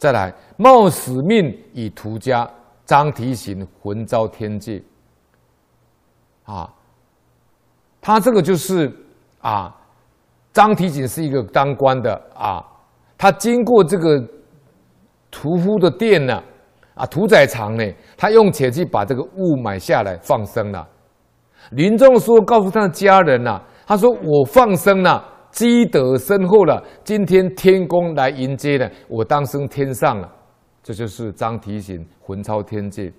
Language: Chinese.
再来，冒使命以图家，张提刑浑遭天界。啊，他这个就是啊，张提刑是一个当官的啊，他经过这个屠夫的店呢，啊，屠宰场呢，他用钱去把这个物买下来放生了。临终说告诉他的家人呐，他说我放生了。积德深厚了，今天天公来迎接了，我当升天上了，这就是张提醒魂超天界。